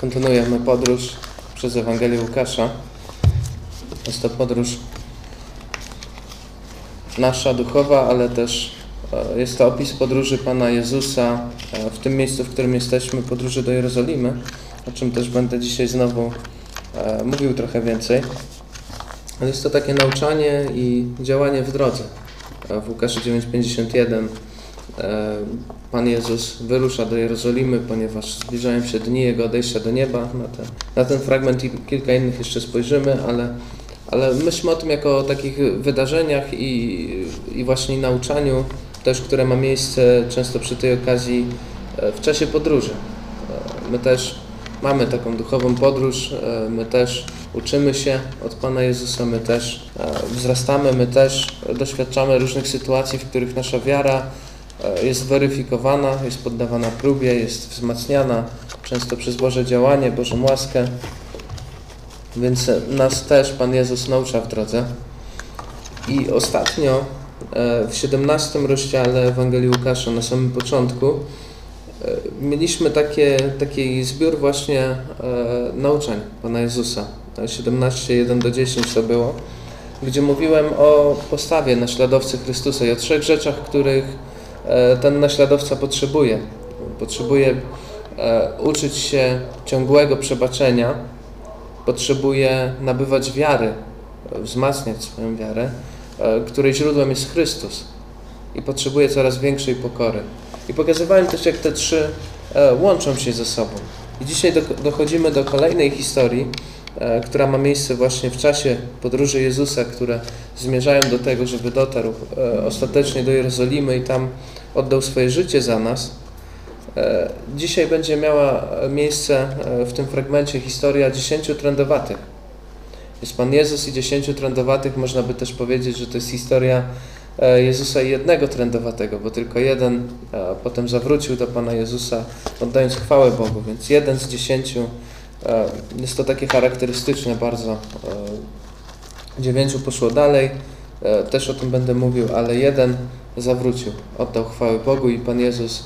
Kontynuujemy podróż przez Ewangelię Łukasza. Jest to podróż nasza duchowa, ale też e, jest to opis podróży Pana Jezusa e, w tym miejscu, w którym jesteśmy, podróży do Jerozolimy, o czym też będę dzisiaj znowu e, mówił trochę więcej. Jest to takie nauczanie i działanie w drodze. W Łukaszu 9:51 Pan Jezus wyrusza do Jerozolimy, ponieważ zbliżają się dni Jego odejścia do nieba. Na ten, na ten fragment i kilka innych jeszcze spojrzymy, ale, ale myślmy o tym jako o takich wydarzeniach i, i właśnie nauczaniu też, które ma miejsce często przy tej okazji w czasie podróży. My też mamy taką duchową podróż, my też uczymy się od Pana Jezusa, my też wzrastamy, my też doświadczamy różnych sytuacji, w których nasza wiara jest weryfikowana, jest poddawana próbie, jest wzmacniana często przez Boże działanie, Bożą łaskę. Więc nas też Pan Jezus naucza w drodze. I ostatnio w 17 rozdziale Ewangelii Łukasza, na samym początku, mieliśmy takie, taki zbiór właśnie nauczeń Pana Jezusa. 17, 1 do 10 to było, gdzie mówiłem o postawie naśladowcy Chrystusa i o trzech rzeczach, których ten naśladowca potrzebuje. Potrzebuje uczyć się ciągłego przebaczenia, potrzebuje nabywać wiary, wzmacniać swoją wiarę, której źródłem jest Chrystus i potrzebuje coraz większej pokory. I pokazywałem też, jak te trzy łączą się ze sobą. I dzisiaj dochodzimy do kolejnej historii, która ma miejsce właśnie w czasie podróży Jezusa, które zmierzają do tego, żeby dotarł ostatecznie do Jerozolimy i tam oddał swoje życie za nas. Dzisiaj będzie miała miejsce w tym fragmencie historia dziesięciu trędowatych. Jest Pan Jezus i dziesięciu trędowatych. Można by też powiedzieć, że to jest historia Jezusa i jednego trędowatego, bo tylko jeden potem zawrócił do Pana Jezusa, oddając chwałę Bogu. Więc jeden z dziesięciu jest to takie charakterystyczne bardzo. Dziewięciu poszło dalej, też o tym będę mówił, ale jeden zawrócił, oddał chwałę Bogu i Pan Jezus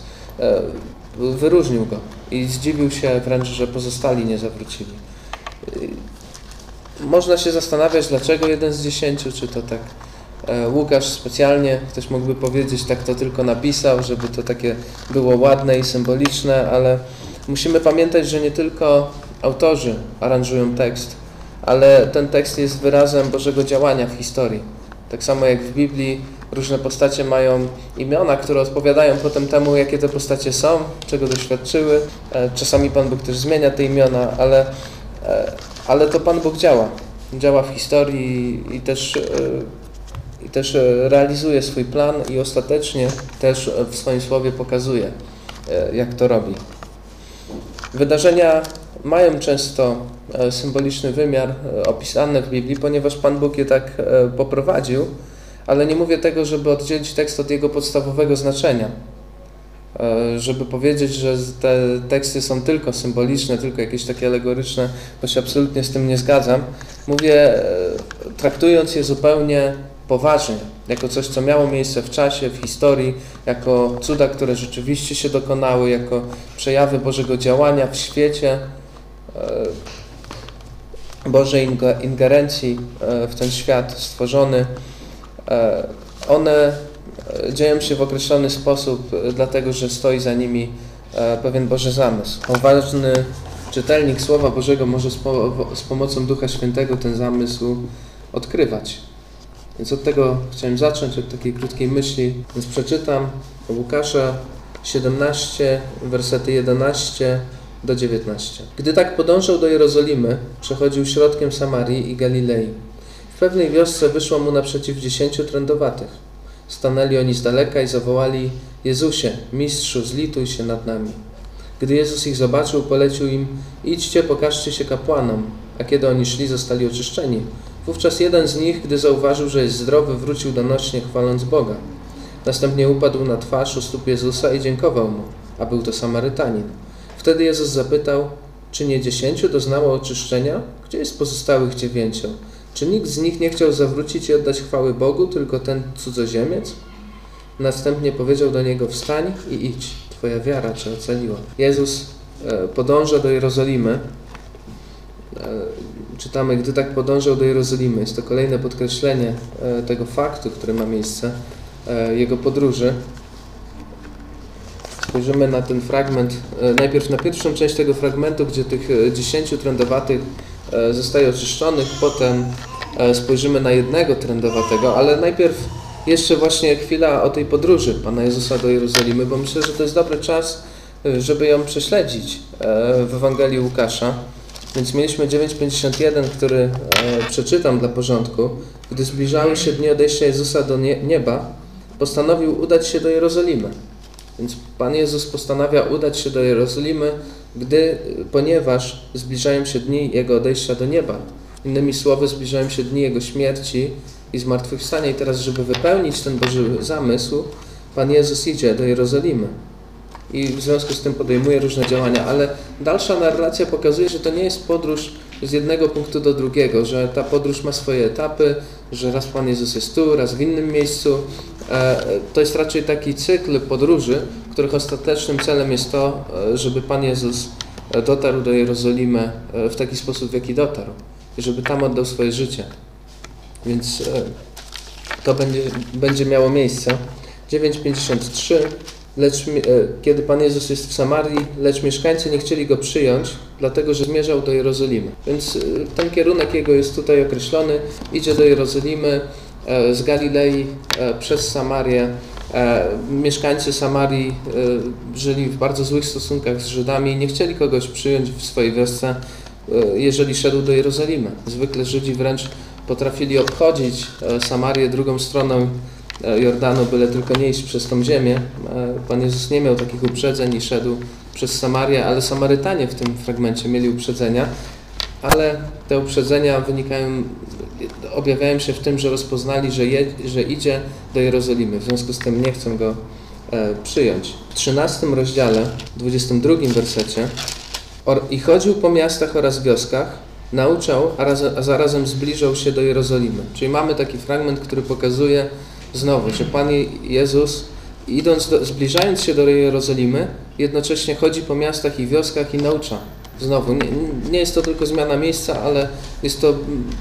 wyróżnił go i zdziwił się wręcz, że pozostali nie zawrócili. Można się zastanawiać, dlaczego jeden z dziesięciu, czy to tak Łukasz specjalnie, ktoś mógłby powiedzieć, tak to tylko napisał, żeby to takie było ładne i symboliczne, ale musimy pamiętać, że nie tylko autorzy aranżują tekst, ale ten tekst jest wyrazem Bożego działania w historii. Tak samo jak w Biblii różne postacie mają imiona, które odpowiadają potem temu, jakie te postacie są, czego doświadczyły. Czasami Pan Bóg też zmienia te imiona, ale, ale to Pan Bóg działa. Działa w historii i też, i też realizuje swój plan i ostatecznie też w swoim słowie pokazuje, jak to robi. Wydarzenia mają często symboliczny wymiar opisany w Biblii, ponieważ Pan Bóg je tak poprowadził, ale nie mówię tego, żeby oddzielić tekst od jego podstawowego znaczenia. Żeby powiedzieć, że te teksty są tylko symboliczne, tylko jakieś takie alegoryczne, to się absolutnie z tym nie zgadzam. Mówię, traktując je zupełnie poważnie, jako coś, co miało miejsce w czasie, w historii, jako cuda, które rzeczywiście się dokonały, jako przejawy Bożego działania w świecie, Bożej ingerencji w ten świat stworzony. One dzieją się w określony sposób, dlatego że stoi za nimi pewien Boży zamysł. Ważny czytelnik Słowa Bożego może z, z pomocą Ducha Świętego ten zamysł odkrywać. Więc od tego chciałem zacząć, od takiej krótkiej myśli. Więc przeczytam Łukasza 17, wersety 11 do 19. Gdy tak podążał do Jerozolimy, przechodził środkiem Samarii i Galilei. W pewnej wiosce wyszło mu naprzeciw dziesięciu trędowatych. Stanęli oni z daleka i zawołali: Jezusie, mistrzu, zlituj się nad nami. Gdy Jezus ich zobaczył, polecił im: Idźcie, pokażcie się kapłanom. A kiedy oni szli, zostali oczyszczeni. Wówczas jeden z nich, gdy zauważył, że jest zdrowy, wrócił donośnie, chwaląc Boga. Następnie upadł na twarz u stóp Jezusa i dziękował mu, a był to Samarytanin. Wtedy Jezus zapytał, czy nie dziesięciu doznało oczyszczenia? Gdzie jest pozostałych dziewięciu? Czy nikt z nich nie chciał zawrócić i oddać chwały Bogu, tylko ten cudzoziemiec? Następnie powiedział do niego, wstań i idź, twoja wiara cię ocaliła. Jezus e, podąża do Jerozolimy, e, czytamy, gdy tak podążał do Jerozolimy. Jest to kolejne podkreślenie e, tego faktu, który ma miejsce, jego podróży. Spojrzymy na ten fragment, e, najpierw na pierwszą część tego fragmentu, gdzie tych e, dziesięciu trędowatych e, zostaje oczyszczonych, potem spojrzymy na jednego trędowatego, ale najpierw jeszcze właśnie chwila o tej podróży Pana Jezusa do Jerozolimy, bo myślę, że to jest dobry czas, żeby ją prześledzić w Ewangelii Łukasza. Więc mieliśmy 9,51, który przeczytam dla porządku. Gdy zbliżały się dni odejścia Jezusa do nie nieba, postanowił udać się do Jerozolimy. Więc Pan Jezus postanawia udać się do Jerozolimy, gdy, ponieważ zbliżają się dni Jego odejścia do nieba. Innymi słowy, zbliżają się dni Jego śmierci i zmartwychwstania. I teraz, żeby wypełnić ten Boży zamysł, Pan Jezus idzie do Jerozolimy. I w związku z tym podejmuje różne działania, ale dalsza narracja pokazuje, że to nie jest podróż z jednego punktu do drugiego, że ta podróż ma swoje etapy, że raz Pan Jezus jest tu, raz w innym miejscu. E, To jest raczej taki cykl podróży, których ostatecznym celem jest to, e, żeby Pan Jezus e, dotarł do Jerozolimy w taki sposób, w jaki dotarł i żeby tam oddał swoje życie. Więc to będzie, będzie miało miejsce. 9,53 Lecz kiedy Pan Jezus jest w Samarii, lecz mieszkańcy nie chcieli go przyjąć, dlatego że zmierzał do Jerozolimy. Więc ten kierunek jego jest tutaj określony. Idzie do Jerozolimy z Galilei e, przez Samarię. E, Mieszkańcy Samarii e, żyli w bardzo złych stosunkach z Żydami i nie chcieli kogoś przyjąć w swojej wiosce, e, jeżeli szedł do Jerozolimy. Zwykle Żydzi wręcz potrafili obchodzić e, Samarię drugą stroną e, Jordanu, byle tylko nie iść przez tą ziemię. E, Pan Jezus nie miał takich uprzedzeń i szedł przez Samarię, ale Samarytanie w tym fragmencie mieli uprzedzenia, ale te uprzedzenia wynikają, objawiają się w tym, że rozpoznali, że, je, że idzie do Jerozolimy. W związku z tym nie chcą go e, przyjąć. W 13 rozdziale, 22 wersecie i chodził po miastach oraz wioskach, nauczał, a, raz, a zarazem zbliżał się do Jerozolimy. Czyli mamy taki fragment, który pokazuje znowu, że Pan Je- Jezus, idąc do, zbliżając się do Jerozolimy, jednocześnie chodzi po miastach i wioskach i naucza. Znowu, nie, nie jest to tylko zmiana miejsca, ale jest to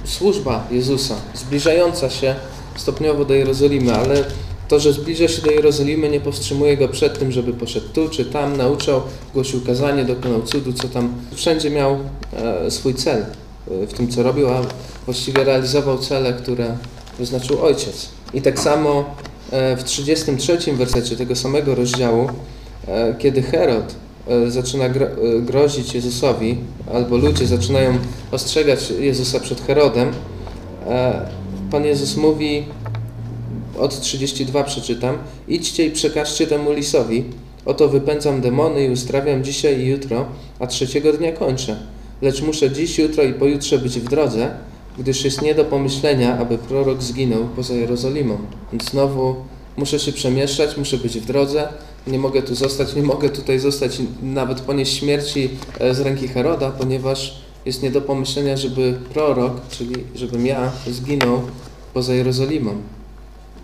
służba Jezusa, zbliżająca się stopniowo do Jerozolimy, ale to, że zbliża się do Jerozolimy, nie powstrzymuje go przed tym, żeby poszedł tu czy tam, nauczał, głosił kazanie, dokonał cudu, co tam. Wszędzie miał e, swój cel e, w tym, co robił, a właściwie realizował cele, które wyznaczył Ojciec. I tak samo e, w 33 wersecie tego samego rozdziału, e, kiedy Herod zaczyna gro, e, grozić Jezusowi, albo ludzie zaczynają ostrzegać Jezusa przed Herodem, e, Pan Jezus mówi, od 32 przeczytam. Idźcie i przekażcie temu lisowi. Oto wypędzam demony i uzdrawiam dzisiaj i jutro, a trzeciego dnia kończę. Lecz muszę dziś, jutro i pojutrze być w drodze, gdyż jest nie do pomyślenia, aby prorok zginął poza Jerozolimą. Znowu muszę się przemieszczać, muszę być w drodze, nie mogę tu zostać, nie mogę tutaj zostać nawet ponieść śmierci e, z ręki Heroda, ponieważ jest nie do pomyślenia, żeby prorok, czyli żebym ja zginął poza Jerozolimą.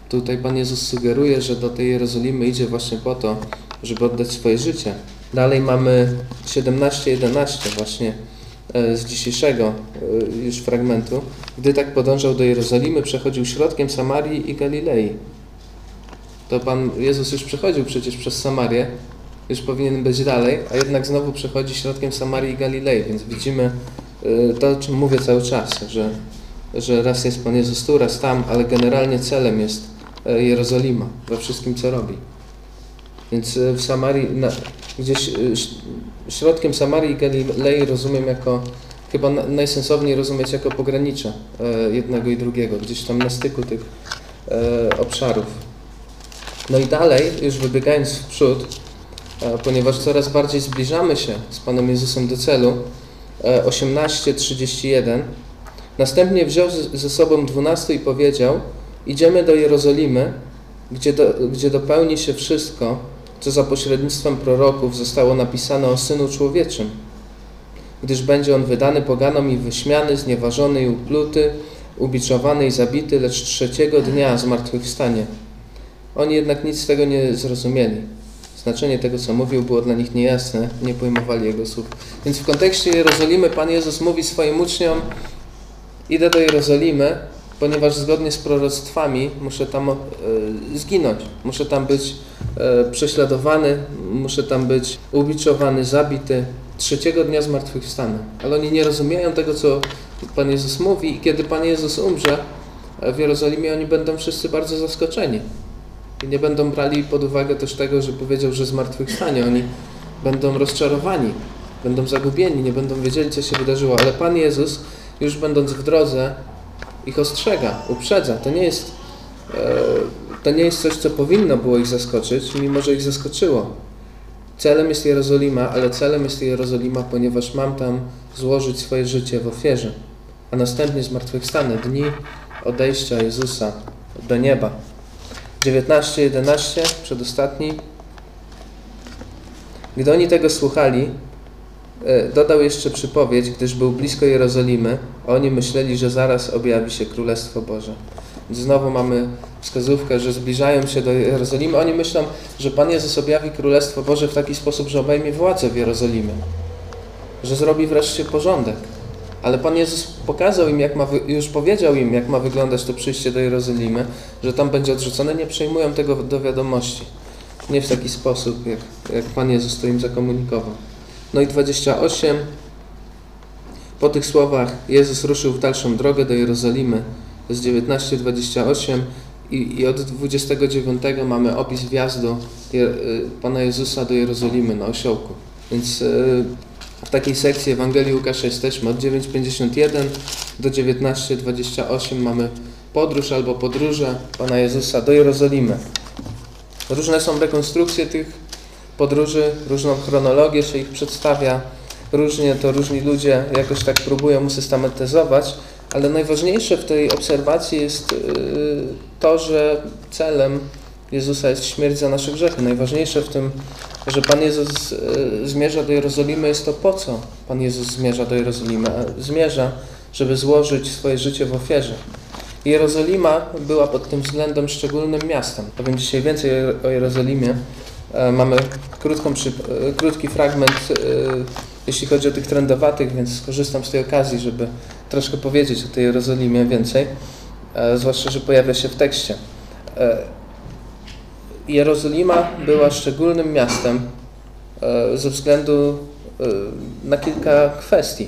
Tutaj Pan Jezus sugeruje, że do tej Jerozolimy idzie właśnie po to, żeby oddać swoje życie. Dalej mamy 17:11 właśnie e, z dzisiejszego e, już fragmentu. Gdy tak podążał do Jerozolimy, przechodził środkiem Samarii i Galilei. To Pan Jezus już przechodził przecież przez Samarię, już powinien być dalej, a jednak znowu przechodzi środkiem Samarii i Galilei, więc widzimy e, to, o czym mówię cały czas, że, że raz jest Pan Jezus tu, raz tam, ale generalnie celem jest e, Jerozolima we wszystkim, co robi. Więc e, w Samarii, gdzieś e, środkiem Samarii i Galilei rozumiem jako, chyba na, najsensowniej rozumieć jako pogranicze jednego i drugiego, gdzieś tam na styku tych obszarów. No i dalej, już wybiegając w przód, e, ponieważ coraz bardziej zbliżamy się z Panem Jezusem do celu, e, 18:31. Następnie wziął ze- ze sobą dwunastu i powiedział: Idziemy do Jerozolimy, gdzie, do, gdzie dopełni się wszystko, co za pośrednictwem proroków zostało napisane o Synu Człowieczym. Gdyż będzie on wydany poganom i wyśmiany, znieważony i upluty, ubiczowany i zabity, lecz trzeciego dnia zmartwychwstanie. Oni jednak nic z tego nie zrozumieli. Znaczenie tego, co mówił, było dla nich niejasne, nie pojmowali jego słów. Więc w kontekście Jerozolimy Pan Jezus mówi swoim uczniom: Idę do Jerozolimy, ponieważ zgodnie z proroctwami muszę tam e, zginąć, muszę tam być e, prześladowany, muszę tam być ubiczowany, zabity, trzeciego dnia zmartwychwstanę. Ale oni nie rozumieją tego, co Pan Jezus mówi i kiedy Pan Jezus umrze e, w Jerozolimie, oni będą wszyscy bardzo zaskoczeni. I nie będą brali pod uwagę też tego, że powiedział, że zmartwychwstanie. Oni będą rozczarowani, będą zagubieni, nie będą wiedzieli, co się wydarzyło. Ale Pan Jezus, już będąc w drodze, ich ostrzega, uprzedza. To nie jest, e, to nie jest coś, co powinno było ich zaskoczyć, mimo że ich zaskoczyło. Celem jest Jerozolima, ale celem jest Jerozolima, ponieważ mam tam złożyć swoje życie w ofierze, a następnie zmartwychwstanę, dni odejścia Jezusa do nieba. 19:11, przedostatni. Gdy oni tego słuchali, e, dodał jeszcze przypowiedź, gdyż był blisko Jerozolimy, a oni myśleli, że zaraz objawi się Królestwo Boże. Znowu mamy wskazówkę, że zbliżają się do Jerozolimy. Oni myślą, że Pan Jezus objawi Królestwo Boże w taki sposób, że obejmie władzę w Jerozolimie, że zrobi wreszcie porządek. Ale Pan Jezus pokazał im, jak ma, już powiedział im, jak ma wyglądać to przyjście do Jerozolimy, że tam będzie odrzucone, nie przejmują tego do wiadomości. Nie w taki sposób, jak, jak Pan Jezus to im zakomunikował. No i 28. Po tych słowach Jezus ruszył w dalszą drogę do Jerozolimy z 19-28 i, i od 29 mamy opis wjazdu Je, Pana Jezusa do Jerozolimy na osiołku. Więc w takiej sekcji Ewangelii Łukasza jesteśmy od 9.51 do 19.28 mamy podróż albo podróże Pana Jezusa do Jerozolimy. Różne są rekonstrukcje tych podróży, różną chronologię się ich przedstawia, różnie to różni ludzie jakoś tak próbują usystematyzować, ale najważniejsze w tej obserwacji jest to, że celem Jezusa jest śmierć za nasze grzechy. Najważniejsze w tym, że Pan Jezus zmierza do Jerozolimy jest to po co Pan Jezus zmierza do Jerozolimy. Zmierza, żeby złożyć swoje życie w ofierze. Jerozolima była pod tym względem szczególnym miastem. Powiem dzisiaj więcej o Jerozolimie. Mamy krótką, krótki fragment, jeśli chodzi o tych trendowatych, więc skorzystam z tej okazji, żeby troszkę powiedzieć o tej Jerozolimie więcej, zwłaszcza, że pojawia się w tekście. Jerozolima była szczególnym miastem ze względu na kilka kwestii.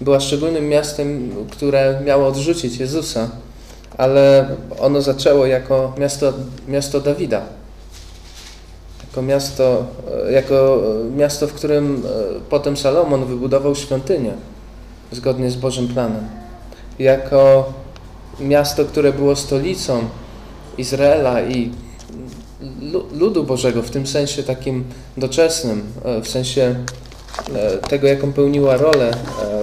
Była szczególnym miastem, które miało odrzucić Jezusa, ale ono zaczęło jako miasto, miasto Dawida. Jako miasto, jako miasto, w którym potem Salomon wybudował świątynię zgodnie z Bożym planem. Jako miasto, które było stolicą Izraela i ludu Bożego w tym sensie takim doczesnym, w sensie tego, jaką pełniła rolę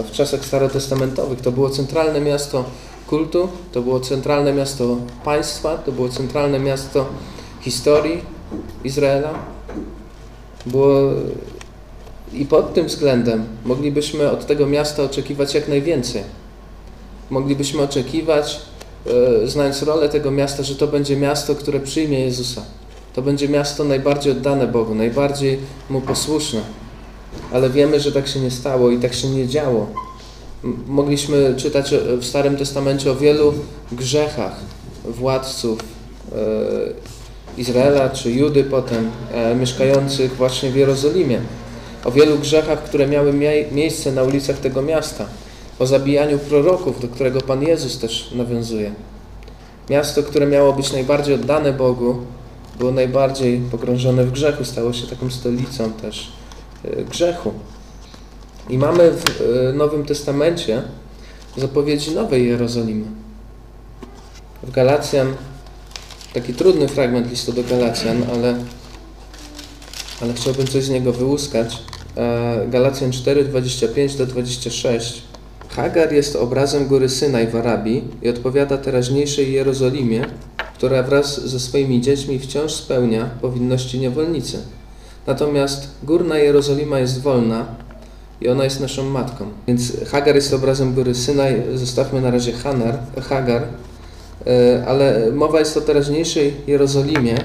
w czasach starotestamentowych. To było centralne miasto kultu, to było centralne miasto państwa, to było centralne miasto historii Izraela. Było i pod tym względem moglibyśmy od tego miasta oczekiwać jak najwięcej. Moglibyśmy oczekiwać, znając rolę tego miasta, że to będzie miasto, które przyjmie Jezusa. To będzie miasto najbardziej oddane Bogu, najbardziej Mu posłuszne. Ale wiemy, że tak się nie stało i tak się nie działo. Mogliśmy czytać w Starym Testamencie o wielu grzechach władców Izraela czy Judy potem, mieszkających właśnie w Jerozolimie. O wielu grzechach, które miały miejsce na ulicach tego miasta. O zabijaniu proroków, do którego Pan Jezus też nawiązuje. Miasto, które miało być najbardziej oddane Bogu, było najbardziej pogrążone w grzechu, stało się taką stolicą też grzechu. I mamy w Nowym Testamencie zapowiedzi nowej Jerozolimy. W Galacjan, taki trudny fragment listu do Galacjan, ale, ale chciałbym coś z niego wyłuskać. Galacjan 4, 25 do 26. Hagar jest obrazem góry Synaj w Arabii i odpowiada teraźniejszej Jerozolimie, która wraz ze swoimi dziećmi wciąż spełnia powinności niewolnicy. Natomiast górna Jerozolima jest wolna i ona jest naszą matką. Więc Hagar jest obrazem góry Synaj, zostawmy na razie Hanar, Hagar, ale mowa jest o teraźniejszej Jerozolimie,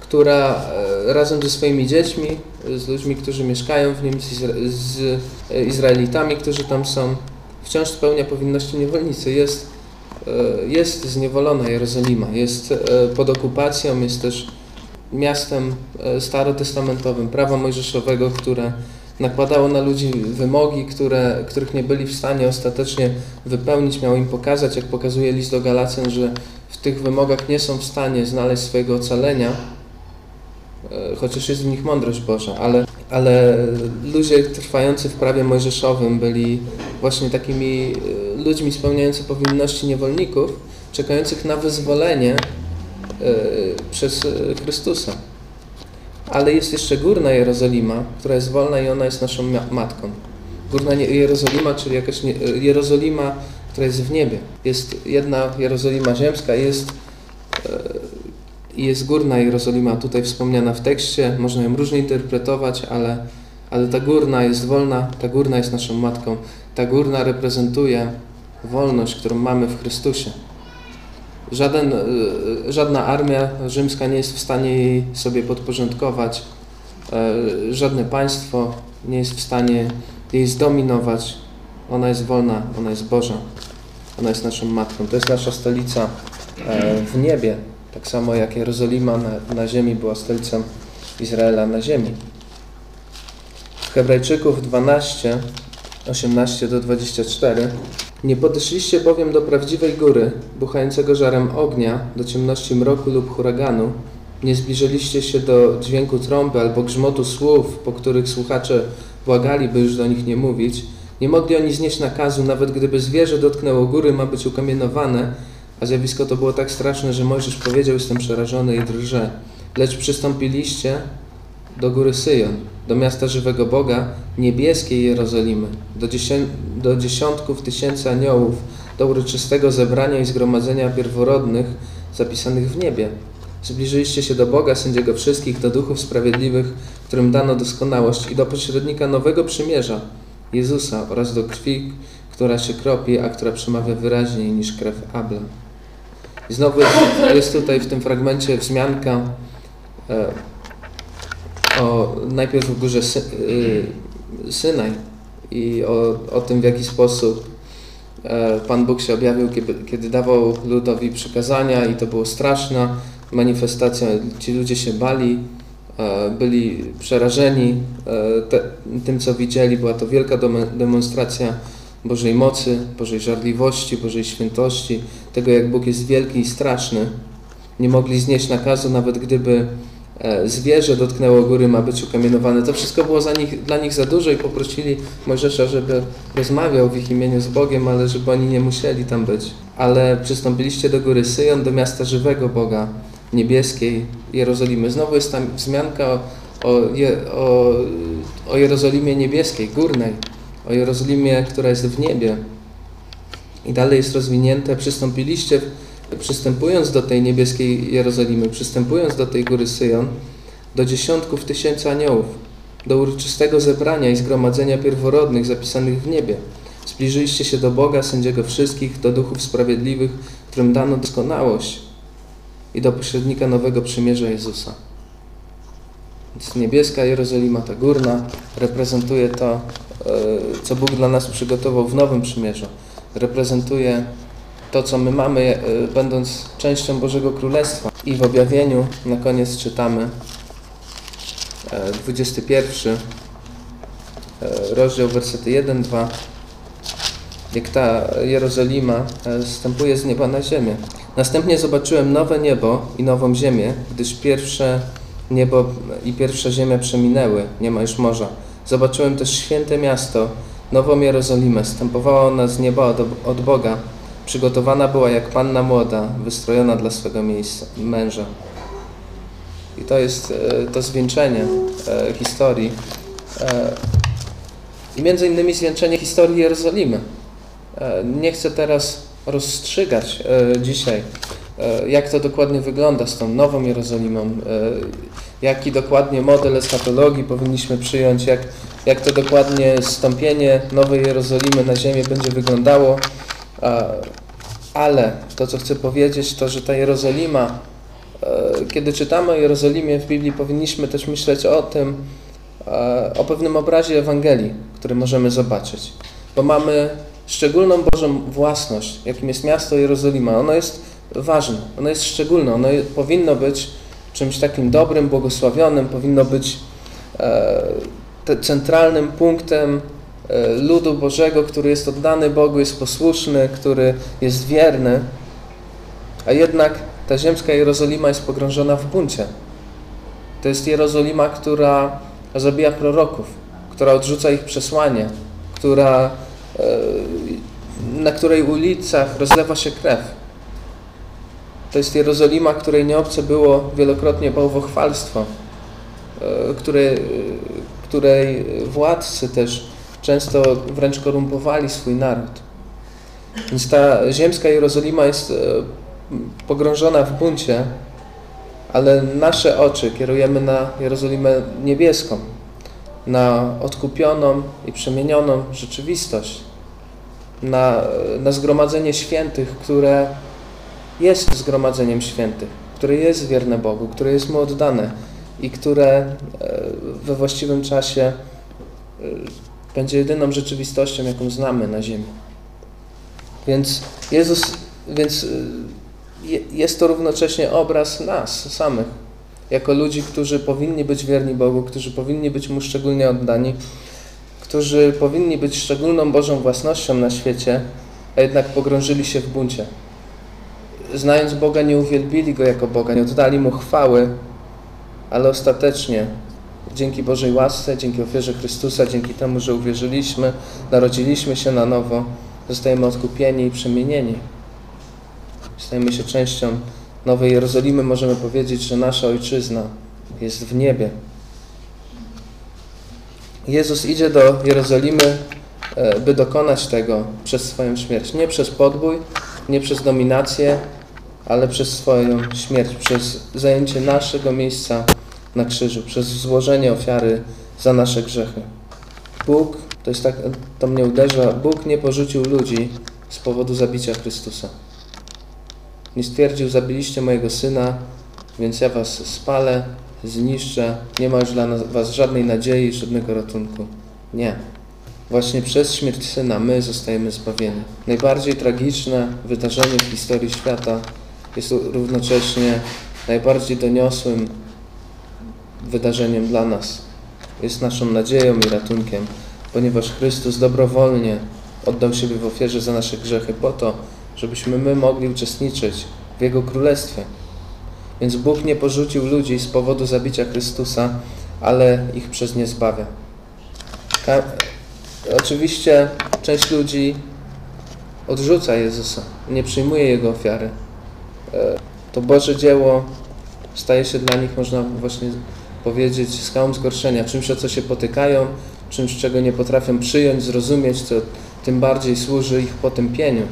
która razem ze swoimi dziećmi, z ludźmi, którzy mieszkają w nim, z, Izra- z Izraelitami, którzy tam są, wciąż spełnia powinności niewolnicy. Jest, e, jest zniewolona Jerozolima, jest e, pod okupacją, jest też miastem e, starotestamentowym, prawa mojżeszowego, które nakładało na ludzi wymogi, które, których nie byli w stanie ostatecznie wypełnić, miał im pokazać, jak pokazuje list do Galacjan, że w tych wymogach nie są w stanie znaleźć swojego ocalenia, e, chociaż jest w nich mądrość Boża, ale, ale ludzie trwający w prawie mojżeszowym byli właśnie takimi e, ludźmi spełniającymi powinności niewolników, czekających na wyzwolenie e, przez e, Chrystusa. Ale jest jeszcze górna Jerozolima, która jest wolna i ona jest naszą ma- matką. Górna Jerozolima, czyli jakaś Jerozolima, która jest w niebie. Jest jedna Jerozolima ziemska, jest, jest górna Jerozolima, tutaj wspomniana w tekście. Można ją różnie interpretować, ale, ale ta górna jest wolna, ta górna jest naszą matką. Ta górna reprezentuje wolność, którą mamy w Chrystusie. Żaden, e, żadna armia rzymska nie jest w stanie jej sobie podporządkować. E, Żadne państwo nie jest w stanie jej zdominować. Ona jest wolna, ona jest Boża. Ona jest naszą matką. To jest nasza stolica e, w niebie. Tak samo jak Jerozolima na, na ziemi była stolicą Izraela na ziemi. W Hebrajczyków 12, 18 do 24 nie podeszliście bowiem do prawdziwej góry, buchającego żarem ognia, do ciemności mroku lub huraganu. Nie zbliżyliście się do dźwięku trąby albo grzmotu słów, po których słuchacze błagali, by już do nich nie mówić. Nie mogli oni znieść nakazu, nawet gdyby zwierzę dotknęło góry, ma być ukamienowane, a zjawisko to było tak straszne, że Mojżesz powiedział, jestem przerażony i drżę. Lecz przystąpiliście do góry Syjon, do miasta żywego Boga, niebieskiej Jerozolimy, do, dziesię- do dziesiątków tysięcy aniołów, do uroczystego zebrania i zgromadzenia pierworodnych zapisanych w niebie. Zbliżyliście się do Boga, sędziego wszystkich, do duchów sprawiedliwych, którym dano doskonałość i do pośrednika nowego przymierza, Jezusa oraz do krwi, która się kropi, a która przemawia wyraźniej niż krew Abla. I znowu jest, tutaj w tym fragmencie wzmianka e, o najpierw w górze Sy, y, Synaj i o, o tym, w jaki sposób e, Pan Bóg się objawił, kiedy, kiedy dawał ludowi przykazania i to było straszna manifestacja. Ci ludzie się bali, e, byli przerażeni e, te, tym, co widzieli. Była to wielka demonstracja Bożej mocy, Bożej żarliwości, Bożej świętości, tego, jak Bóg jest wielki i straszny. Nie mogli znieść nakazu, nawet gdyby zwierzę dotknęło góry, ma być ukamienowane. To wszystko było nich, dla nich za dużo i poprosili Mojżesza, żeby rozmawiał w ich imieniu z Bogiem, ale żeby oni nie musieli tam być. Ale przystąpiliście do góry Syjon, do miasta żywego Boga, niebieskiej Jerozolimy. Znowu jest tam wzmianka o, o, o, o Jerozolimie niebieskiej, górnej, o Jerozolimie, która jest w niebie. I dalej jest rozwinięte, przystąpiliście, przystępując do tej niebieskiej Jerozolimy, przystępując do tej góry Syjon, do dziesiątków tysięcy aniołów, do uroczystego zebrania i zgromadzenia pierworodnych zapisanych w niebie. Zbliżyliście się do Boga, sędziego wszystkich, do duchów sprawiedliwych, którym dano doskonałość i do pośrednika nowego przymierza Jezusa. Więc niebieska Jerozolima, ta górna, reprezentuje to, e, co Bóg dla nas przygotował w nowym przymierzu. Reprezentuje to, co my mamy, e, będąc częścią Bożego Królestwa. I w objawieniu na koniec czytamy e, 21 e, rozdział, wersety 1-2 jak ta Jerozolima e, zstępuje z nieba na ziemię. Następnie zobaczyłem nowe niebo i nową ziemię, gdyż pierwsze niebo i pierwsza ziemia przeminęły, nie ma już morza. Zobaczyłem też święte miasto, nową Jerozolimę. Stępowała ona z nieba od Boga. Przygotowana była jak panna młoda, wystrojona dla swego miejsca, męża. I to jest e, to zwieńczenie e, historii. E, I między innymi zwieńczenie historii Jerozolimy. Nie chcę teraz rozstrzygać dzisiaj, jak to dokładnie wygląda z tą nową Jerozolimą, jaki dokładnie model eschatologii powinniśmy przyjąć, jak, jak to dokładnie stąpienie nowej Jerozolimy na ziemię będzie wyglądało. E, Ale to, co chcę powiedzieć, to, że ta Jerozolima e, kiedy czytamy o Jerozolimie w Biblii, powinniśmy też myśleć o tym, e, o pewnym obrazie Ewangelii, który możemy zobaczyć. Bo mamy szczególną Bożą własność, jakim jest miasto Jerozolima. Ono jest ważne, ono jest szczególne, ono powinno być czymś takim dobrym, błogosławionym, powinno być centralnym punktem ludu Bożego, który jest oddany Bogu, jest posłuszny, który jest wierny. A jednak ta ziemska Jerozolima jest pogrążona w buncie. To jest Jerozolima, która zabija proroków, która odrzuca ich przesłanie, która, e, na której ulicach rozlewa się krew. To jest Jerozolima, której nieobce było wielokrotnie bałwochwalstwo, e, której, której władcy też często wręcz korumpowali swój naród. Więc ta ziemska Jerozolima jest e, pogrążona w buncie, ale nasze oczy kierujemy na Jerozolimę niebieską, na odkupioną i przemienioną rzeczywistość, na, na zgromadzenie świętych, które jest zgromadzeniem świętych, które jest wierne Bogu, które jest Mu oddane i które e, we właściwym czasie e, będzie jedyną rzeczywistością, jaką znamy na ziemi. Więc Jezus, więc e, jest to równocześnie obraz nas samych, jako ludzi, którzy powinni być wierni Bogu, którzy powinni być Mu szczególnie oddani, którzy powinni być szczególną Bożą własnością na świecie, a jednak pogrążyli się w buncie. Znając Boga, nie uwielbili Go jako Boga, nie oddali Mu chwały, ale ostatecznie dzięki Bożej łasce, dzięki ofierze Chrystusa, dzięki temu, że uwierzyliśmy, narodziliśmy się na nowo, zostajemy odkupieni i przemienieni stajemy się częścią Nowej Jerozolimy, możemy powiedzieć, że nasza Ojczyzna jest w niebie. Jezus idzie do Jerozolimy, e, by dokonać tego przez swoją śmierć. Nie przez podbój, nie przez dominację, ale przez swoją śmierć, przez zajęcie naszego miejsca na krzyżu, przez złożenie ofiary za nasze grzechy. Bóg, to jest tak, to mnie uderza, Bóg nie porzucił ludzi z powodu zabicia Chrystusa. Nie stwierdził, zabiliście mojego syna, więc ja was spalę, zniszczę, nie ma już dla was żadnej nadziei, żadnego ratunku. Nie. Właśnie przez śmierć syna my zostajemy zbawieni. Najbardziej tragiczne wydarzenie w historii świata jest równocześnie najbardziej doniosłym wydarzeniem dla nas. Jest naszą nadzieją i ratunkiem, ponieważ Chrystus dobrowolnie oddał siebie w ofierze za nasze grzechy po to, żebyśmy my mogli uczestniczyć w Jego Królestwie. Więc Bóg nie porzucił ludzi z powodu zabicia Chrystusa, ale ich przez nie zbawia. Ka Oczywiście część ludzi odrzuca Jezusa, nie przyjmuje Jego ofiary. E, to Boże dzieło staje się dla nich, można właśnie powiedzieć, skałą zgorszenia, czymś, o co się potykają, czymś, czego nie potrafią przyjąć, zrozumieć, co tym bardziej służy ich potępieniu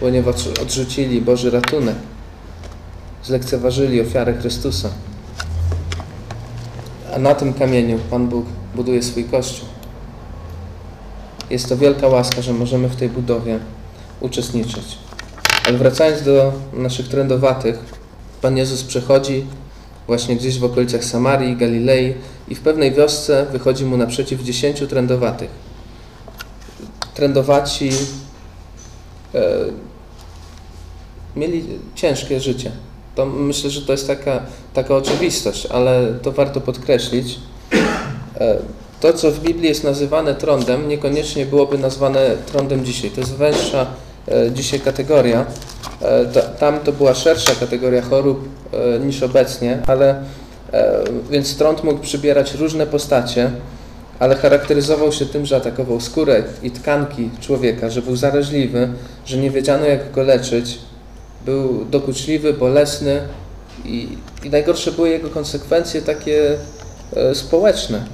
ponieważ odrzucili Boży ratunek, zlekceważyli ofiarę Chrystusa. A na tym kamieniu Pan Bóg buduje swój Kościół. Jest to wielka łaska, że możemy w tej budowie uczestniczyć. Ale wracając do naszych trendowatych, Pan Jezus przechodzi właśnie gdzieś w okolicach Samarii, Galilei i w pewnej wiosce wychodzi mu naprzeciw dziesięciu trendowatych. Trendowaci E, mieli ciężkie życie. To myślę, że to jest taka, taka oczywistość, ale to warto podkreślić. E, to, co w Biblii jest nazywane trądem, niekoniecznie byłoby nazwane trądem dzisiaj. To jest węższa e, dzisiaj kategoria. Tam to była szersza kategoria chorób niż obecnie, ale więc trąd mógł przybierać różne postacie ale charakteryzował się tym, że atakował skórę i tkanki człowieka, że był zaraźliwy, że nie wiedziano jak go leczyć, był dokuczliwy, bolesny i, i najgorsze były jego konsekwencje takie e, społeczne.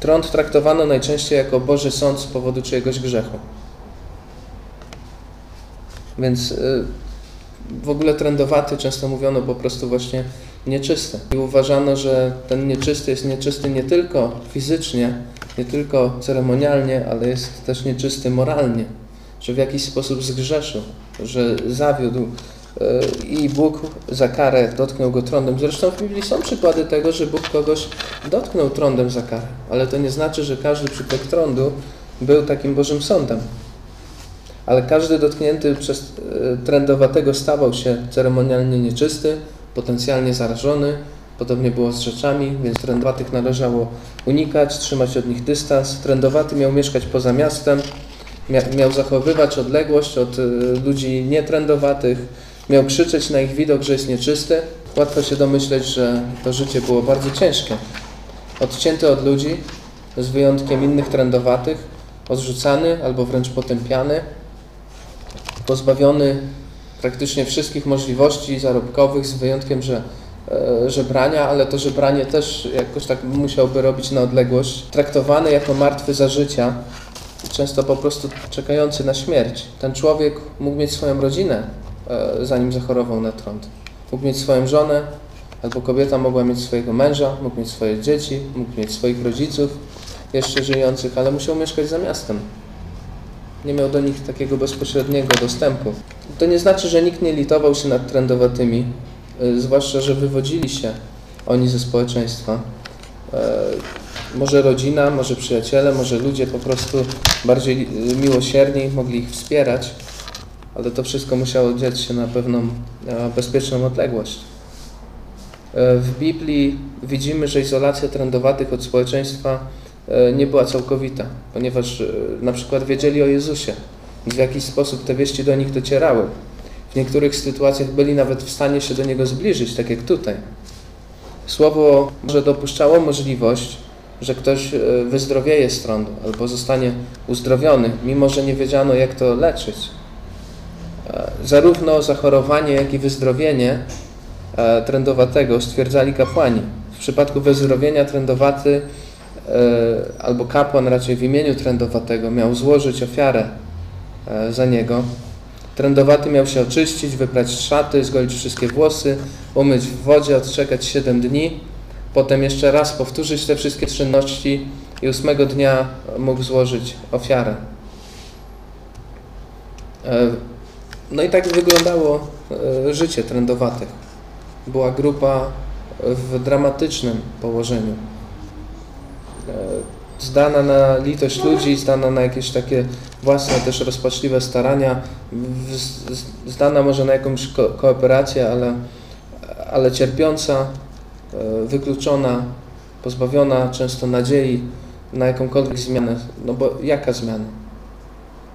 Trąd traktowano najczęściej jako Boży sąd z powodu czyjegoś grzechu. Więc e, w ogóle trendowaty często mówiono po prostu właśnie nieczysty. I uważano, że ten nieczysty jest nieczysty nie tylko fizycznie, nie tylko ceremonialnie, ale jest też nieczysty moralnie, że w jakiś sposób zgrzeszył, że zawiódł e, i Bóg za karę dotknął go trądem. Zresztą w Biblii są przykłady tego, że Bóg kogoś dotknął trądem za karę, ale to nie znaczy, że każdy przypadek trądu był takim Bożym sądem. Ale każdy dotknięty przez e, trędowatego stawał się ceremonialnie nieczysty, potencjalnie zarażony. Podobnie było z rzeczami, więc trędowatych należało unikać, trzymać od nich dystans. Trędowaty miał mieszkać poza miastem, miał zachowywać odległość od y, ludzi nietrendowatych, miał krzyczeć na ich widok, że jest nieczysty. Łatwo się domyśleć, że to życie było bardzo ciężkie. Odcięty od ludzi, z wyjątkiem innych trendowatych, odrzucany albo wręcz potępiany, pozbawiony praktycznie wszystkich możliwości zarobkowych, z wyjątkiem, że e, żebrania, ale to żebranie też jakoś tak musiałby robić na odległość. Traktowany jako martwy za życia, często po prostu czekający na śmierć. Ten człowiek mógł mieć swoją rodzinę, e, zanim zachorował na trąd. Mógł mieć swoją żonę, albo kobieta mogła mieć swojego męża, mógł mieć swoje dzieci, mógł mieć swoich rodziców jeszcze żyjących, ale musiał mieszkać za miastem. Nie miał do nich takiego bezpośredniego dostępu. To nie znaczy, że nikt nie litował się nad trędowatymi, e, zwłaszcza, że wywodzili się oni ze społeczeństwa. E, może rodzina, może przyjaciele, może ludzie po prostu bardziej miłosierni mogli ich wspierać, ale to wszystko musiało dziać się na pewną e, bezpieczną odległość. E, w Biblii widzimy, że izolacja trendowatych od społeczeństwa e, nie była całkowita, ponieważ na przykład wiedzieli o Jezusie, w jakiś sposób te wieści do nich docierały. W niektórych sytuacjach byli nawet w stanie się do Niego zbliżyć, tak jak tutaj. Słowo może dopuszczało możliwość, że ktoś e, wyzdrowieje z trądu albo zostanie uzdrowiony, mimo że nie wiedziano, jak to leczyć. E, zarówno zachorowanie, jak i wyzdrowienie e, trędowatego stwierdzali kapłani. W przypadku wyzdrowienia trędowaty albo kapłan raczej w imieniu trędowatego miał złożyć ofiarę za niego. Trędowaty miał się oczyścić, wyprać szaty, zgolić wszystkie włosy, umyć w wodzie, odczekać 7 dni potem jeszcze raz powtórzyć te wszystkie czynności i ósmego dnia mógł złożyć ofiarę. E, no i tak wyglądało e, życie trendowatych. Była grupa w dramatycznym położeniu. E, zdana na litość ludzi, zdana na jakieś takie własne też rozpaczliwe starania, zdana może na jakąś ko kooperację, ale, ale cierpiąca, E, wykluczona, pozbawiona często nadziei na jakąkolwiek zmianę. No bo jaka zmiana?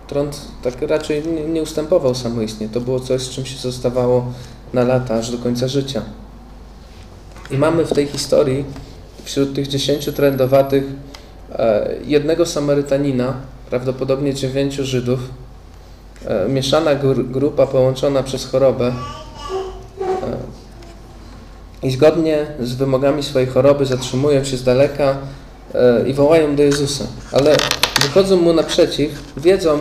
Trąd tak raczej nie, nie ustępował samoistnie. To było coś, z czym się zostawało na lata, aż do końca życia. I mamy w tej historii, wśród tych dziesięciu trendowatych, e, jednego Samarytanina, prawdopodobnie dziewięciu Żydów, e, mieszana grupa połączona przez chorobę, i zgodnie z wymogami swojej choroby zatrzymują się z daleka e, i wołają do Jezusa. Ale wychodzą mu naprzeciw, wiedzą,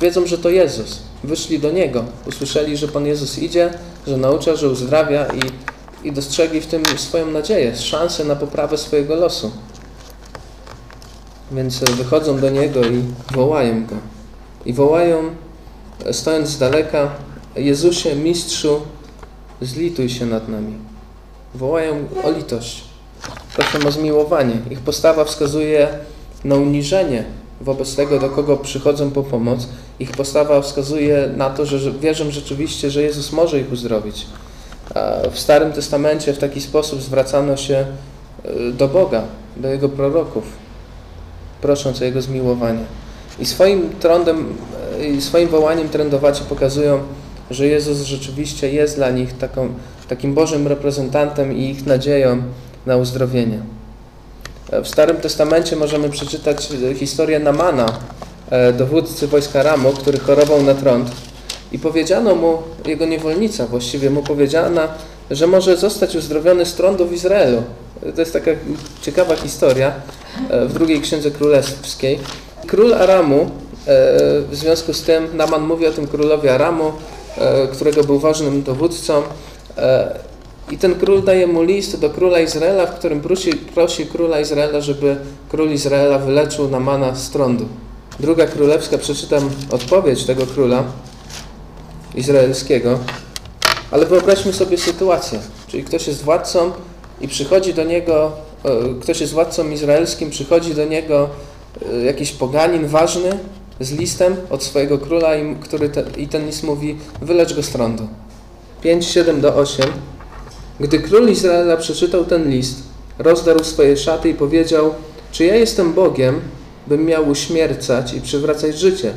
wiedzą, że to Jezus. Wyszli do Niego, usłyszeli, że Pan Jezus idzie, że naucza, że uzdrawia i, i dostrzegli w tym swoją nadzieję, szansę na poprawę swojego losu. Więc wychodzą do Niego i wołają Go. I wołają, e, stojąc z daleka, Jezusie, Mistrzu, zlituj się nad nami wołają o litość, proszą o zmiłowanie. Ich postawa wskazuje na uniżenie wobec tego, do kogo przychodzą po pomoc. Ich postawa wskazuje na to, że wierzą rzeczywiście, że Jezus może ich uzdrowić. W Starym Testamencie w taki sposób zwracano się e, do Boga, do Jego proroków, prosząc o Jego zmiłowanie. I swoim trądem, e, i swoim wołaniem trędowaci pokazują, że Jezus rzeczywiście jest dla nich taką, takim Bożym reprezentantem i ich nadzieją na uzdrowienie. W Starym Testamencie możemy przeczytać historię Namana, e, dowódcy wojska Ramu, który chorował na trąd. I powiedziano mu, jego niewolnica właściwie mu powiedziana, że może zostać uzdrowiony z trądu w Izraelu. To jest taka ciekawa historia e, w drugiej księdze królewskiej. Król Aramu, e, w związku z tym, Naman mówi o tym królowi Aramu, E, którego był ważnym dowódcą. I ten król daje mu list do króla Izraela, w którym prosi, prosi króla Izraela, żeby król Izraela wyleczył Namana z trądu. Druga królewska, przeczytam odpowiedź tego króla izraelskiego. Ale wyobraźmy sobie sytuację, czyli ktoś jest władcą i przychodzi do niego, e, ktoś jest władcą izraelskim, przychodzi do niego e, jakiś poganin ważny z listem od swojego króla i, który te, i ten list mówi wylecz go z trądu. 5, 7 do 8 Gdy król Izraela przeczytał ten list, rozdarł swoje szaty i powiedział czy ja jestem Bogiem, bym miał uśmiercać i przywracać życie?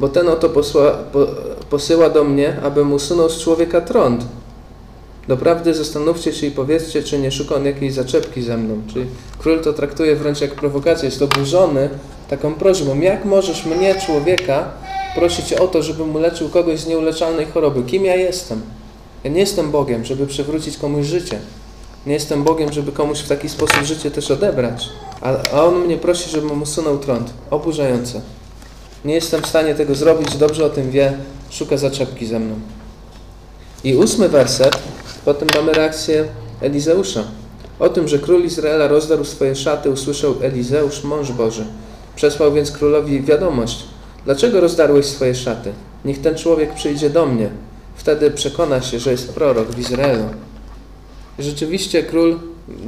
Bo ten oto posła, po, posyła do mnie, abym usunął z człowieka trąd. Doprawdy zastanówcie się i powiedzcie, czy nie szuka on jakiejś zaczepki ze mną. Czyli król to traktuje wręcz jak prowokację, jest oburzony taką prośbą. Jak możesz mnie, człowieka, prosić o to, żebym uleczył kogoś z nieuleczalnej choroby? Kim ja jestem? Ja nie jestem Bogiem, żeby przywrócić komuś życie. Nie jestem Bogiem, żeby komuś w taki sposób życie też odebrać. A, a on mnie prosi, żebym usunął trąd. Oburzające. Nie jestem w stanie tego zrobić, dobrze o tym wie, szuka zaczepki ze mną. I ósmy werset, potem mamy reakcję Elizeusza. O tym, że król Izraela rozdarł swoje szaty, usłyszał Elizeusz, mąż Boży. Przesłał więc królowi wiadomość. Dlaczego rozdarłeś swoje szaty? Niech ten człowiek przyjdzie do mnie. Wtedy przekona się, że jest prorok w Izraelu. Rzeczywiście król,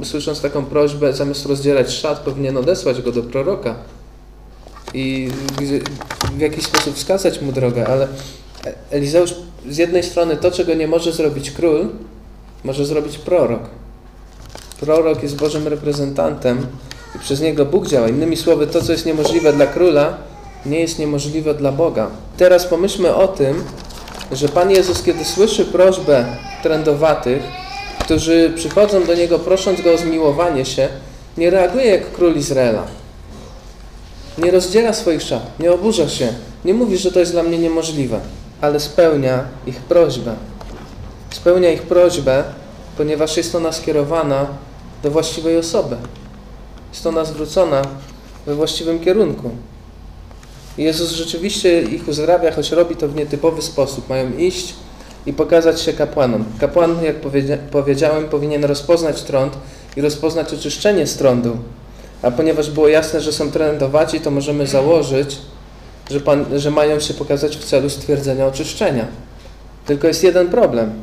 słysząc taką prośbę, zamiast rozdzierać szat, powinien odesłać go do proroka i w jakiś sposób wskazać mu drogę, ale Elizeusz z jednej strony to, czego nie może zrobić król, może zrobić prorok. Prorok jest Bożym reprezentantem i przez niego Bóg działa. Innymi słowy, to, co jest niemożliwe dla króla, nie jest niemożliwe dla Boga. Teraz pomyślmy o tym, że Pan Jezus, kiedy słyszy prośbę trędowatych, którzy przychodzą do Niego prosząc Go o zmiłowanie się, nie reaguje jak król Izraela. Nie rozdziela swoich szat, nie oburza się, nie mówi, że to jest dla mnie niemożliwe, ale spełnia ich prośbę. Spełnia ich prośbę, ponieważ jest ona skierowana do właściwej osoby. Jest ona zwrócona we właściwym kierunku. Jezus rzeczywiście ich uzdrawia, choć robi to w nietypowy sposób. Mają iść i pokazać się kapłanom. Kapłan, jak powiedziałem, powinien rozpoznać trąd i rozpoznać oczyszczenie z trądu. A ponieważ było jasne, że są trędowaci, to możemy założyć, że, pan, że mają się pokazać w celu stwierdzenia oczyszczenia. Tylko jest jeden problem.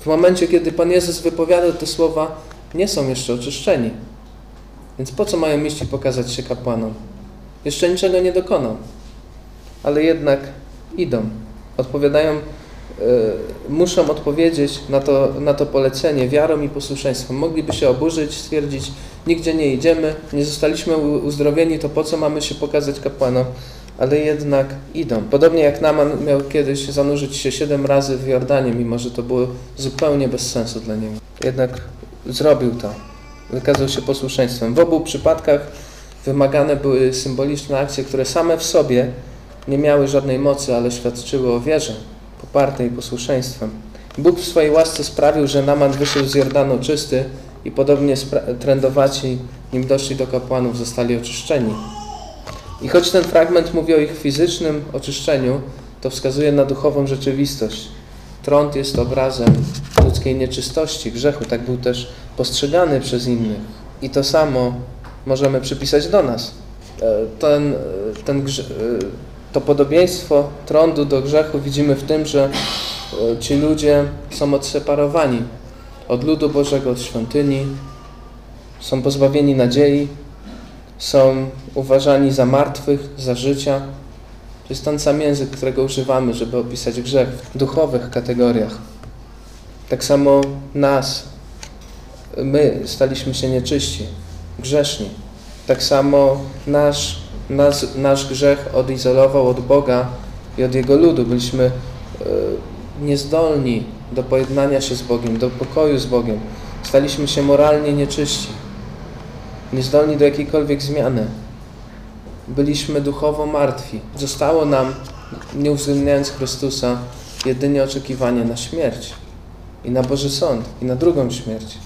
W momencie, kiedy Pan Jezus wypowiada te słowa, nie są jeszcze oczyszczeni. Więc po co mają iść i pokazać się kapłanom? Jeszcze niczego nie dokonał. Ale jednak idą. Odpowiadają muszą odpowiedzieć na to, na to polecenie wiarą i posłuszeństwem. Mogliby się oburzyć, stwierdzić, nigdzie nie idziemy, nie zostaliśmy uzdrowieni, to po co mamy się pokazać kapłanom? Ale jednak idą. Podobnie jak Naman miał kiedyś zanurzyć się siedem razy w Jordanie, mimo że to było zupełnie bez sensu dla niego. Jednak zrobił to. Wykazał się posłuszeństwem. W obu przypadkach wymagane były symboliczne akcje, które same w sobie nie miały żadnej mocy, ale świadczyły o wierze popartej posłuszeństwem. Bóg w swojej łasce sprawił, że Naman wyszedł z Jordanu czysty i podobnie trędowaci, nim doszli do kapłanów, zostali oczyszczeni. I choć ten fragment mówi o ich fizycznym oczyszczeniu, to wskazuje na duchową rzeczywistość. Trąd jest obrazem ludzkiej nieczystości, grzechu. Tak był też postrzegany przez innych. I to samo możemy przypisać do nas. E, ten, e, ten e, to podobieństwo trądu do grzechu widzimy w tym, że e, ci ludzie są odseparowani od ludu Bożego, od świątyni, są pozbawieni nadziei, są uważani za martwych, za życia. To jest ten sam język, którego używamy, żeby opisać grzech w duchowych kategoriach. Tak samo nas, my staliśmy się nieczyści, grzeszni. Tak samo nasz nas, nasz grzech odizolował od Boga i od Jego ludu. Byliśmy e, niezdolni do pojednania się z Bogiem, do pokoju z Bogiem. Staliśmy się moralnie nieczyści, niezdolni do jakiejkolwiek zmiany. Byliśmy duchowo martwi. Zostało nam, nie uwzględniając Chrystusa, jedynie oczekiwanie na śmierć i na Boży Sąd i na drugą śmierć.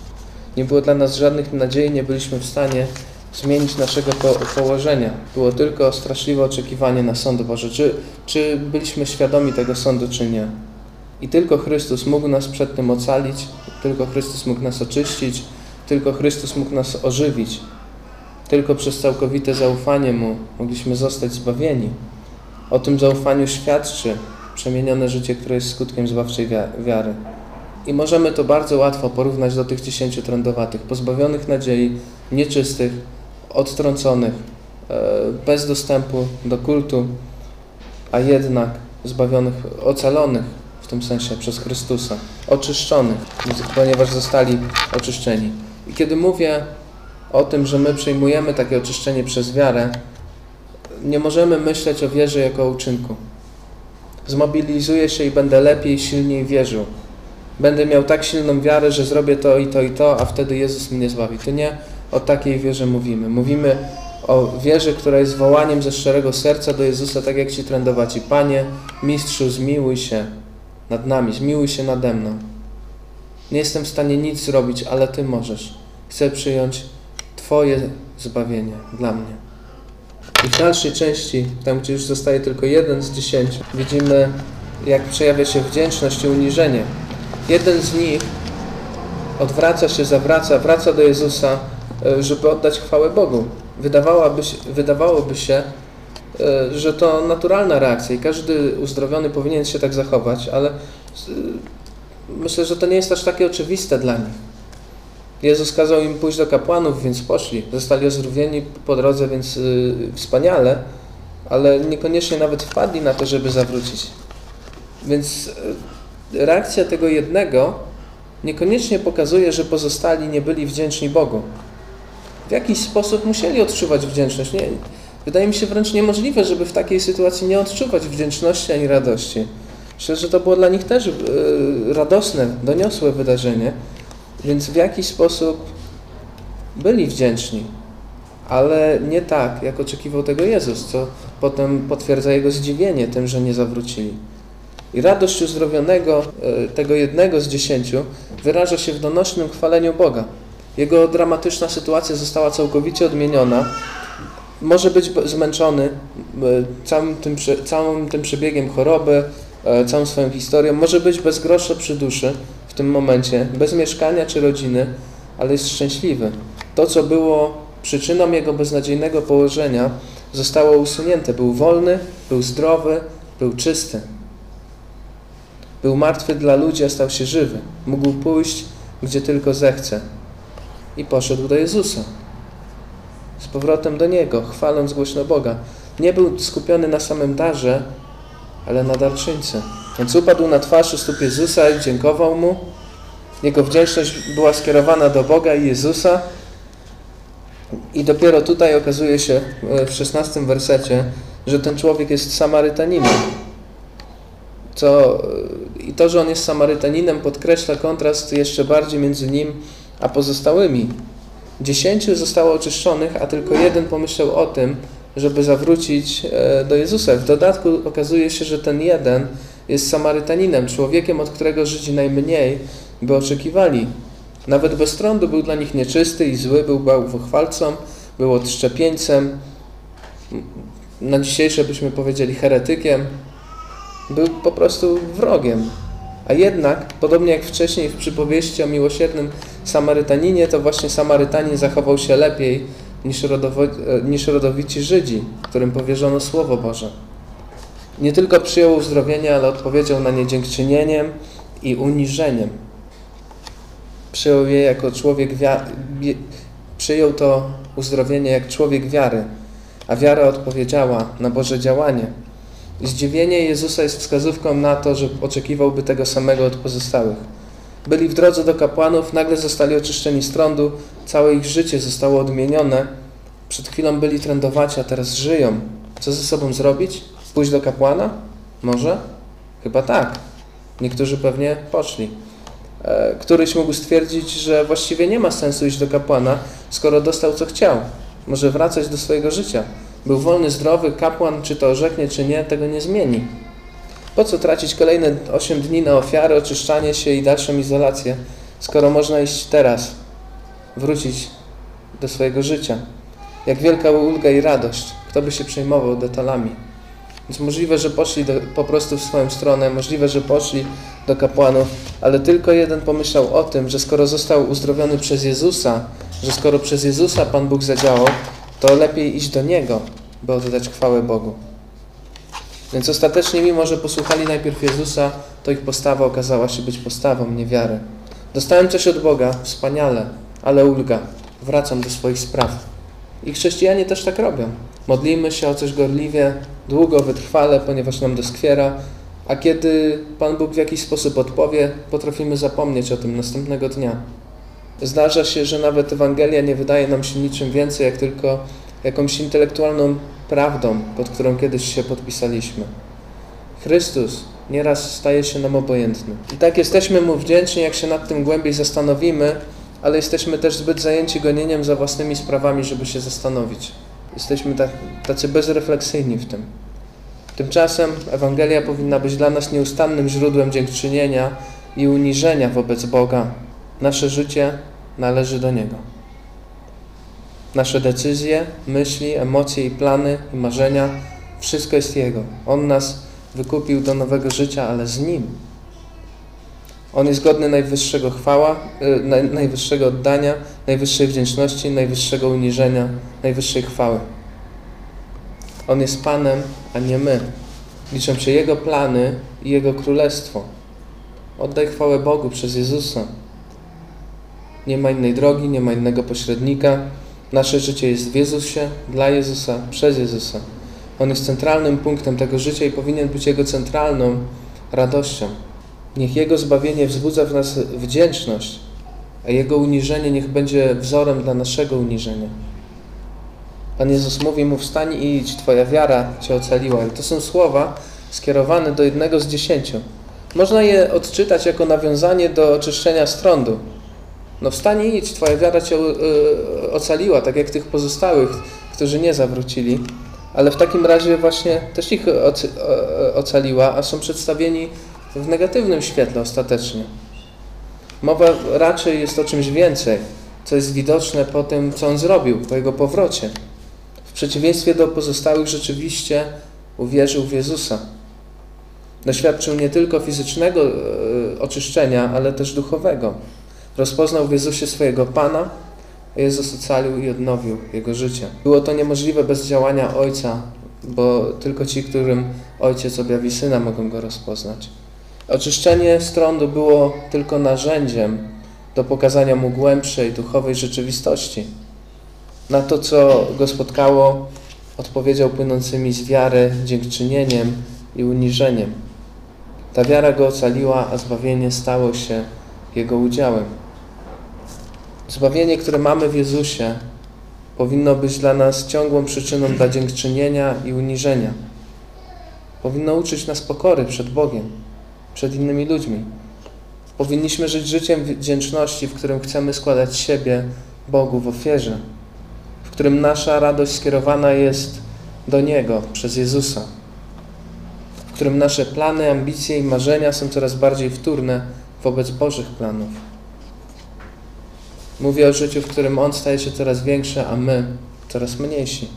Nie było dla nas żadnych nadziei, nie byliśmy w stanie zmienić naszego po położenia. Było tylko straszliwe oczekiwanie na sąd Boży. Czy, czy byliśmy świadomi tego sądu, czy nie? I tylko Chrystus mógł nas przed tym ocalić, tylko Chrystus mógł nas oczyścić, tylko Chrystus mógł nas ożywić. Tylko przez całkowite zaufanie Mu mogliśmy zostać zbawieni. O tym zaufaniu świadczy przemienione życie, które jest skutkiem zbawczej wiary. I możemy to bardzo łatwo porównać do tych dziesięciu trędowatych, pozbawionych nadziei, nieczystych, odtrąconych, e, bez dostępu do kultu, a jednak zbawionych, ocalonych w tym sensie przez Chrystusa, oczyszczonych, ponieważ zostali oczyszczeni. I kiedy mówię o tym, że my przyjmujemy takie oczyszczenie przez wiarę, nie możemy myśleć o wierze jako o uczynku. Zmobilizuję się i będę lepiej, silniej wierzył. Będę miał tak silną wiarę, że zrobię to i to i to, a wtedy Jezus mnie zbawi. To nie o takiej wierze mówimy. Mówimy o wierze, która jest wołaniem ze szczerego serca do Jezusa, tak jak ci trędowaci. Panie, mistrzu, zmiłuj się nad nami, zmiłuj się nade mną. Nie jestem w stanie nic zrobić, ale Ty możesz. Chcę przyjąć Twoje zbawienie dla mnie. I w dalszej części, tam gdzie już zostaje tylko jeden z dziesięciu, widzimy, jak przejawia się wdzięczność i uniżenie. Jeden z nich odwraca się, zawraca, wraca do Jezusa, żeby oddać chwałę Bogu. Wydawałoby się, wydawałoby się, e, że to naturalna reakcja i każdy uzdrowiony powinien się tak zachować, ale e, myślę, że to nie jest aż takie oczywiste dla nich. Jezus kazał im pójść do kapłanów, więc poszli. Zostali ozdrowieni po drodze, więc wspaniale, ale niekoniecznie nawet wpadli na to, żeby zawrócić. Więc reakcja tego jednego niekoniecznie pokazuje, że pozostali nie byli wdzięczni Bogu. W jakiś sposób musieli odczuwać wdzięczność. Nie, wydaje mi się wręcz niemożliwe, żeby w takiej sytuacji nie odczuwać wdzięczności ani radości. Myślę, że to było dla nich też yy, radosne, doniosłe wydarzenie. Więc w jakiś sposób byli wdzięczni, ale nie tak, jak oczekiwał tego Jezus, co potem potwierdza jego zdziwienie tym, że nie zawrócili. I radość uzdrowionego, e, tego jednego z dziesięciu, wyraża się w donośnym chwaleniu Boga. Jego dramatyczna sytuacja została całkowicie odmieniona. Może być zmęczony całym tym, całym tym przebiegiem choroby, e, całą swoją historią, może być bez grosza przy duszy, tym momencie, bez mieszkania czy rodziny, ale jest szczęśliwy. To, co było przyczyną jego beznadziejnego położenia, zostało usunięte. Był wolny, był zdrowy, był czysty. Był martwy dla ludzi, a stał się żywy. Mógł pójść, gdzie tylko zechce. I poszedł do Jezusa. Z powrotem do Niego, chwaląc głośno Boga. Nie był skupiony na samym darze, ale na darczyńcy. Więc upadł na twarz u stóp Jezusa i dziękował Mu. Jego wdzięczność była skierowana do Boga i Jezusa. I dopiero tutaj okazuje się e, w szesnastym wersecie, że ten człowiek jest Samarytaninem. Co, e, I to, że on jest Samarytaninem, podkreśla kontrast jeszcze bardziej między nim a pozostałymi. Dziesięciu zostało oczyszczonych, a tylko jeden pomyślał o tym, żeby zawrócić e, do Jezusa. W dodatku okazuje się, że ten jeden jest Samarytaninem, człowiekiem, od którego Żydzi najmniej by oczekiwali. Nawet bez trądu był dla nich nieczysty i zły, był bałwochwalcą, był odszczepieńcem, na dzisiejsze byśmy powiedzieli heretykiem, był po prostu wrogiem. A jednak, podobnie jak wcześniej w przypowieści o miłosiernym Samarytaninie, to właśnie Samarytanin zachował się lepiej niż, rodowo, niż rodowici Żydzi, którym powierzono Słowo Boże. Nie tylko przyjął uzdrowienie, ale odpowiedział na nie dziękczynieniem i uniżeniem. Przyjął je jako człowiek przyjął to uzdrowienie jak człowiek wiary, a wiara odpowiedziała na Boże działanie. Zdziwienie Jezusa jest wskazówką na to, że oczekiwałby tego samego od pozostałych. Byli w drodze do kapłanów, nagle zostali oczyszczeni z trądu, całe ich życie zostało odmienione. Przed chwilą byli trędowaci, a teraz żyją. Co ze sobą zrobić? Pójść do kapłana? Może? Chyba tak. Niektórzy pewnie poszli. E, któryś mógł stwierdzić, że właściwie nie ma sensu iść do kapłana, skoro dostał co chciał. Może wracać do swojego życia. Był wolny, zdrowy, kapłan, czy to orzeknie, czy nie, tego nie zmieni. Po co tracić kolejne 8 dni na ofiary, oczyszczanie się i dalszą izolację, skoro można iść teraz, wrócić do swojego życia? Jak wielka ulga i radość. Kto by się przejmował detalami? Więc możliwe, że poszli do, po prostu w swoją stronę, możliwe, że poszli do kapłanów, ale tylko jeden pomyślał o tym, że skoro został uzdrowiony przez Jezusa, że skoro przez Jezusa Pan Bóg zadziałał, to lepiej iść do Niego, by oddać chwałę Bogu. Więc ostatecznie, mimo że posłuchali najpierw Jezusa, to ich postawa okazała się być postawą niewiary. Dostałem coś od Boga, wspaniale, ale ulga. Wracam do swoich spraw. I chrześcijanie też tak robią. Modlimy się o coś gorliwie, długo, wytrwale, ponieważ nam doskwiera, a kiedy Pan Bóg w jakiś sposób odpowie, potrafimy zapomnieć o tym następnego dnia. Zdarza się, że nawet Ewangelia nie wydaje nam się niczym więcej, jak tylko jakąś intelektualną prawdą, pod którą kiedyś się podpisaliśmy. Chrystus nieraz staje się nam obojętny. I tak jesteśmy Mu wdzięczni, jak się nad tym głębiej zastanowimy, ale jesteśmy też zbyt zajęci gonieniem za własnymi sprawami, żeby się zastanowić. Jesteśmy tak, tacy bezrefleksyjni w tym. Tymczasem Ewangelia powinna być dla nas nieustannym źródłem dziękczynienia i uniżenia wobec Boga. Nasze życie należy do Niego. Nasze decyzje, myśli, emocje i plany i marzenia wszystko jest Jego. On nas wykupił do nowego życia, ale z Nim. On jest godny najwyższego chwała, y, najwyższego oddania, najwyższej wdzięczności, najwyższego uniżenia, najwyższej chwały. On jest Panem, a nie my. Liczą się Jego plany i Jego królestwo. Oddaj chwałę Bogu przez Jezusa. Nie ma innej drogi, nie ma innego pośrednika. Nasze życie jest w Jezusie, dla Jezusa, przez Jezusa. On jest centralnym punktem tego życia i powinien być Jego centralną radością. Niech Jego zbawienie wzbudza w nas wdzięczność, a Jego uniżenie niech będzie wzorem dla naszego uniżenia. Pan Jezus mówi mu wstań i idź, Twoja wiara Cię ocaliła. I to są słowa skierowane do jednego z dziesięciu. Można je odczytać jako nawiązanie do oczyszczenia strądu. No wstań i idź, Twoja wiara Cię e, ocaliła, tak jak tych pozostałych, którzy nie zawrócili. Ale w takim razie właśnie też ich ocaliła, a są przedstawieni w negatywnym świetle ostatecznie. Mowa raczej jest o czymś więcej, co jest widoczne po tym, co On zrobił, po Jego powrocie. W przeciwieństwie do pozostałych rzeczywiście uwierzył w Jezusa. Doświadczył nie tylko fizycznego e, oczyszczenia, ale też duchowego. Rozpoznał w Jezusie swojego Pana, a Jezus ocalił i odnowił jego życie. Było to niemożliwe bez działania Ojca, bo tylko ci, którym Ojciec objawi Syna, mogą go rozpoznać. Oczyszczenie strądu było tylko narzędziem do pokazania mu głębszej duchowej rzeczywistości. Na to, co go spotkało, odpowiedział płynącymi z wiary dziękczynieniem i uniżeniem. Ta wiara go ocaliła, a zbawienie stało się jego udziałem. Zbawienie, które mamy w Jezusie, powinno być dla nas ciągłą przyczyną dla dziękczynienia i uniżenia. Powinno uczyć nas pokory przed Bogiem, przed innymi ludźmi. Powinniśmy żyć życiem wdzięczności, w którym chcemy składać siebie Bogu w ofierze, w którym nasza radość skierowana jest do Niego przez Jezusa, w którym nasze plany, ambicje i marzenia są coraz bardziej wtórne wobec Bożych planów. Mówię o życiu, w którym On staje się coraz większy, a my coraz mniejsi.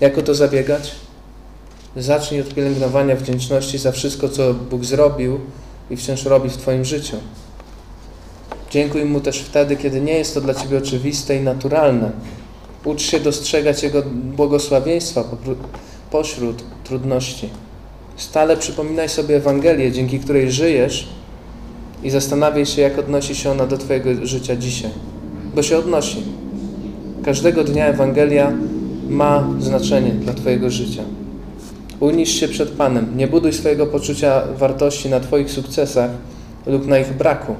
Jak o to zabiegać? Zacznij od pielęgnowania wdzięczności za wszystko, co Bóg zrobił i wciąż robi w Twoim życiu. Dziękuj Mu też wtedy, kiedy nie jest to dla Ciebie oczywiste i naturalne. Ucz się dostrzegać Jego błogosławieństwa pośród trudności. Stale przypominaj sobie Ewangelię, dzięki której żyjesz i zastanawiaj się, jak odnosi się ona do Twojego życia dzisiaj. Bo się odnosi. Każdego dnia Ewangelia ma znaczenie dla Twojego życia. Unisz się przed Panem. Nie buduj swojego poczucia wartości na Twoich sukcesach lub na ich braku,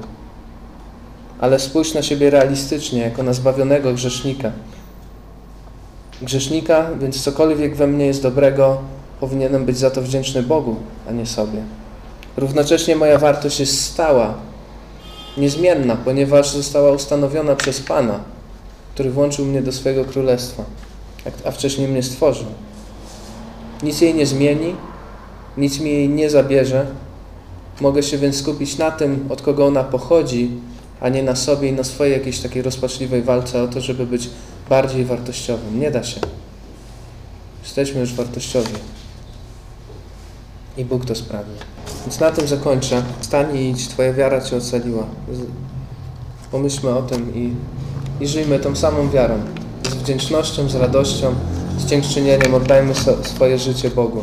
ale spójrz na siebie realistycznie, jako na zbawionego grzesznika. Grzesznika, więc cokolwiek we mnie jest dobrego, powinienem być za to wdzięczny Bogu, a nie sobie. Równocześnie moja wartość jest stała, niezmienna, ponieważ została ustanowiona przez Pana, który włączył mnie do swojego królestwa, a wcześniej mnie stworzył. Nic jej nie zmieni, nic mi jej nie zabierze. Mogę się więc skupić na tym, od kogo ona pochodzi, a nie na sobie i na swojej jakiejś takiej rozpaczliwej walce o to, żeby być bardziej wartościowym. Nie da się. Jesteśmy już wartościowi. I Bóg to sprawi. Więc na tym zakończę. Stań i idź, Twoja wiara Cię ocaliła. Pomyślmy o tym i, i żyjmy tą samą wiarą. Z wdzięcznością, z radością, z dziękczynieniem oddajmy swoje życie Bogu.